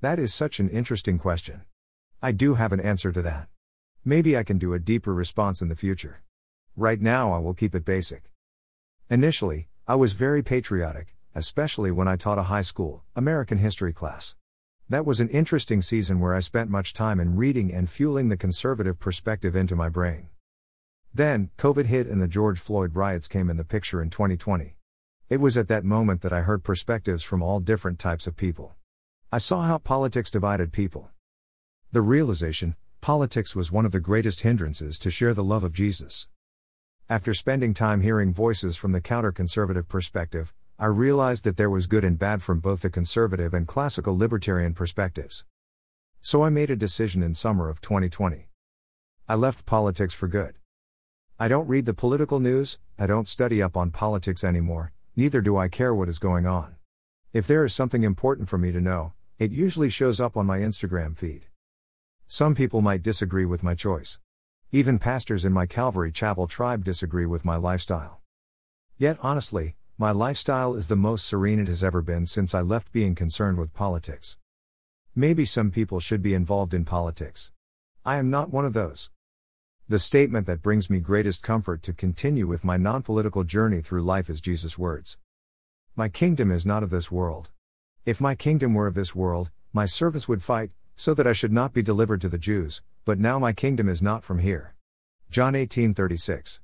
That is such an interesting question. I do have an answer to that. Maybe I can do a deeper response in the future. Right now, I will keep it basic. Initially, I was very patriotic, especially when I taught a high school, American history class. That was an interesting season where I spent much time in reading and fueling the conservative perspective into my brain. Then, COVID hit and the George Floyd riots came in the picture in 2020. It was at that moment that I heard perspectives from all different types of people. I saw how politics divided people. The realization politics was one of the greatest hindrances to share the love of Jesus. After spending time hearing voices from the counter conservative perspective, I realized that there was good and bad from both the conservative and classical libertarian perspectives. So I made a decision in summer of 2020. I left politics for good. I don't read the political news, I don't study up on politics anymore, neither do I care what is going on. If there is something important for me to know, it usually shows up on my Instagram feed. Some people might disagree with my choice. Even pastors in my Calvary Chapel tribe disagree with my lifestyle. Yet honestly, my lifestyle is the most serene it has ever been since I left being concerned with politics. Maybe some people should be involved in politics. I am not one of those. The statement that brings me greatest comfort to continue with my non political journey through life is Jesus' words My kingdom is not of this world. If my kingdom were of this world, my servants would fight, so that I should not be delivered to the Jews, but now my kingdom is not from here. John 18:36.